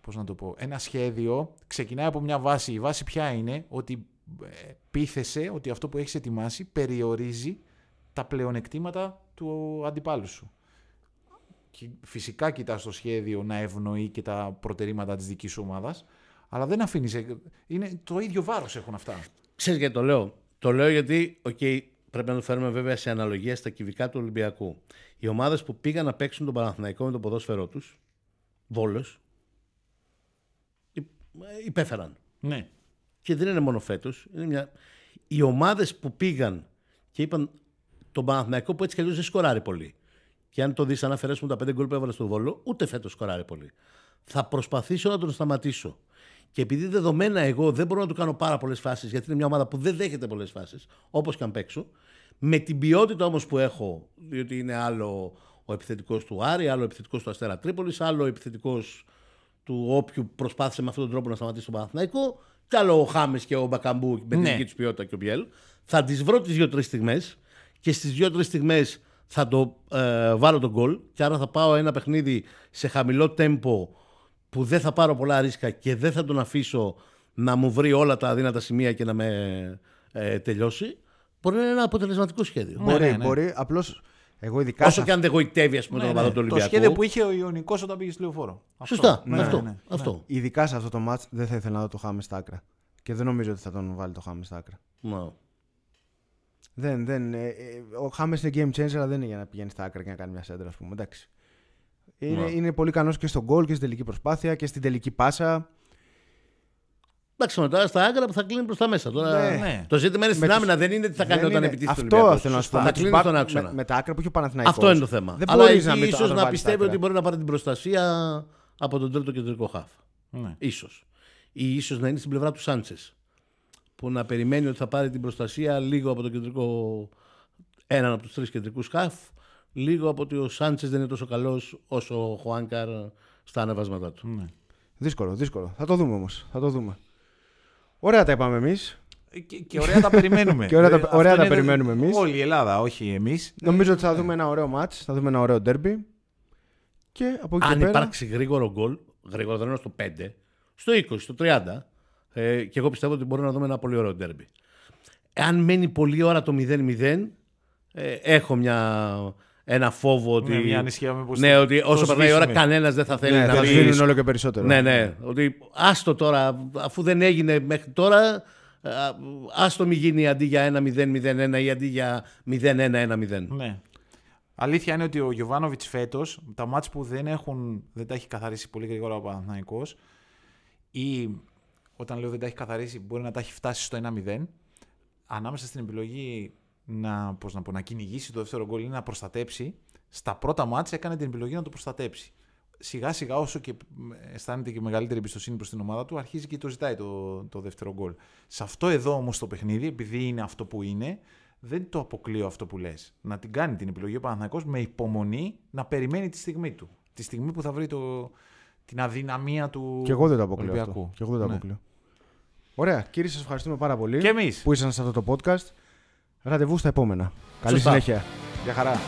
πώς να το πω, ένα σχέδιο ξεκινάει από μια βάση. Η βάση ποια είναι; Ότι ε, πείθεσαι ότι αυτό που έχεις ετοιμάσει περιορίζει τα πλεονεκτήματα του αντιπάλου σου. Και φυσικά κοιτάς το σχέδιο να ευνοεί και τα προτερήματα της δικής σου ομάδας, αλλά δεν αφήνεις... ε, Είναι το ίδιο βάρος έχουν αυτά. Ξέρεις γιατί το λέω; Το λέω γιατί, οκ, πρέπει να το φέρουμε βέβαια σε αναλογία στα κυβικά του Ολυμπιακού. Οι ομάδες που πήγαν να παίξουν τον Παναθηναϊκό με το ποδόσφαιρό τους, Βόλος, υπέφεραν. Ναι. Και δεν είναι μόνο φέτος. Μια... Οι ομάδες που πήγαν και είπαν τον Παναθηναϊκό που έτσι κι αλλιώς δεν σκοράρει πολύ. Και αν το δεις, αν αφαιρέσουμε τα πέντε γκολ που έβαλε στο Βόλο, ούτε φέτος σκοράρει πολύ. Θα προσπαθήσω να τον σταματήσω. Και επειδή δεδομένα εγώ δεν μπορώ να του κάνω πάρα πολλές φάσεις, γιατί είναι μια ομάδα που δεν δέχεται πολλές φάσεις, όπως και αν παίξω, με την ποιότητα όμως που έχω, διότι είναι άλλο ο επιθετικός του Άρη, άλλο ο επιθετικός του Αστέρα Τρίπολης, άλλο ο επιθετικός του όποιου προσπάθησε με αυτόν τον τρόπο να σταματήσει τον Παναθηναϊκό, κι άλλο ο Χάμε και ο Μπακαμπού με την Ναι. δική τους ποιότητα και ο Μπιέλ. Θα τις βρω τις δύο-τρεις στιγμές και στις δύο-τρεις στιγμές θα το ε, βάλω τον γκολ. Και άρα θα πάω ένα παιχνίδι σε χαμηλό τέμπο που δεν θα πάρω πολλά ρίσκα και δεν θα τον αφήσω να μου βρει όλα τα αδύνατα σημεία και να με ε, τελειώσει. Μπορεί να είναι ένα αποτελεσματικό σχέδιο. Ναι, Μπορεί, ναι, ναι. μπορεί. Απλώς εγώ ειδικά. Όσο σε και αν δεν γοητεύει, ας πούμε, Ναι, τον ναι. οπαδό του Το Ολυμπιακού. σχέδιο που είχε ο Ιωνικός όταν πήγε στη λεωφόρο. Αυτό. Σωστά. Ναι, αυτό. ναι, ναι. αυτό. Ειδικά σε αυτό το match δεν θα ήθελα να δω το Χάμες στα άκρα. Και δεν νομίζω ότι θα τον βάλει το Χάμες στα άκρα. Ναι. Δεν, δεν, ε, ε, ο Χάμες είναι game changer, αλλά δεν είναι για να πηγαίνει στα άκρα και να κάνει μια σέντρα, ας πούμε. Εντάξει. Είναι, Ναι. είναι πολύ ικανό και στον γκολ και στην τελική προσπάθεια και στην τελική πάσα. Εντάξει, τώρα στα άκρα που θα κλείνει προς τα μέσα. Τώρα, Ναι. Ναι. Το ζήτημα είναι στην Με άμυνα, δεν είναι τι θα κάνει Δεν όταν είναι- επιτίθεται ο Αυτό Ολυμπιακός. θέλω να σου πω. Θα Με τους κλείνεις back- στον άξονα. Με, με τα άκρα που έχει ο Παναθηναϊκός. Αυτό είναι το θέμα. Δεν Αλλά μπορείς να εκεί μην το- ίσως το να βάλεις στα πιστεύει άκρα. ότι μπορεί να πάρει την προστασία από τον τρίτο κεντρικό χάφ. Ναι. Ίσως. Ή ίσως να είναι στην πλευρά του Σάντσες. Που να περιμένει ότι θα πάρει την προστασία λίγο από τον κεντρικό. έναν από τους τρεις κεντρικούς χάφ. Λίγο από ότι ο Σάντσες δεν είναι τόσο καλός όσο ο Χουάνκαρ στα ανεβάσματά του. Ναι. Δύσκολο, δύσκολο. Θα το δούμε όμως. Θα το δούμε. Ωραία τα είπαμε εμείς. Και, και ωραία τα περιμένουμε. Και ωραία τα- Ε, αυτό ωραία τα είναι περιμένουμε εμείς. Όλη η Ελλάδα, όχι εμείς. Νομίζω ότι θα δούμε ένα ωραίο match. Θα δούμε ένα ωραίο derby. Και από εκεί Αν και πέρα. υπάρξει γρήγορο γκολ, γρήγορο δεν είναι στο 5, στο 20, στο 30, ε, και εγώ πιστεύω ότι μπορεί να δούμε ένα πολύ ωραίο ντέρμπι. Εάν μένει πολλή ώρα το 0-0, ε, έχω μια, ένα φόβο ότι. Ναι, μια ανησυχία μήπως ναι, το- ότι το όσο περνάει η ώρα, σβήσουμε. κανένας δεν θα θέλει Ναι, να θα πει. σβήνουν όλο και περισσότερο. Ναι, ναι. Ότι άστο τώρα, αφού δεν έγινε μέχρι τώρα, α, άστο μη γίνει αντί για 1-0-0-1 ή αντί για 0-1-1-0. Ναι. Αλήθεια είναι ότι ο Γιωβάνοβιτς φέτος, τα μάτς που δεν, έχουν, δεν τα έχει καθαρίσει πολύ γρήγορα ο Παναθηναϊκός ή όταν λέω δεν τα έχει καθαρίσει, μπορεί να τα έχει φτάσει στο 1-0, ανάμεσα στην επιλογή να, πώς να, πω, να κυνηγήσει το δεύτερο γκολ ή να προστατέψει, στα πρώτα μάτς έκανε την επιλογή να το προστατέψει. Σιγά σιγά όσο και αισθάνεται και μεγαλύτερη εμπιστοσύνη προς την ομάδα του, αρχίζει και το ζητάει το, το δεύτερο γκολ. Σε αυτό εδώ όμως το παιχνίδι, επειδή είναι αυτό που είναι, δεν το αποκλείω αυτό που λες. Να την κάνει την επιλογή ο Παναθηναϊκός με υπομονή να περιμένει τη στιγμή του. Τη στιγμή που θα βρει το, την αδυναμία του Και εγώ δεν το αποκλείω Ολυμπιακού. αυτό. Και εγώ δεν το Ναι. αποκλείω. Ωραία. Κύριε, σας ευχαριστούμε πάρα πολύ Και εμείς. που ήσασταν σε αυτό το podcast. Ραντεβού στα επόμενα. Καλή Σωστά. συνέχεια. Για χαρά.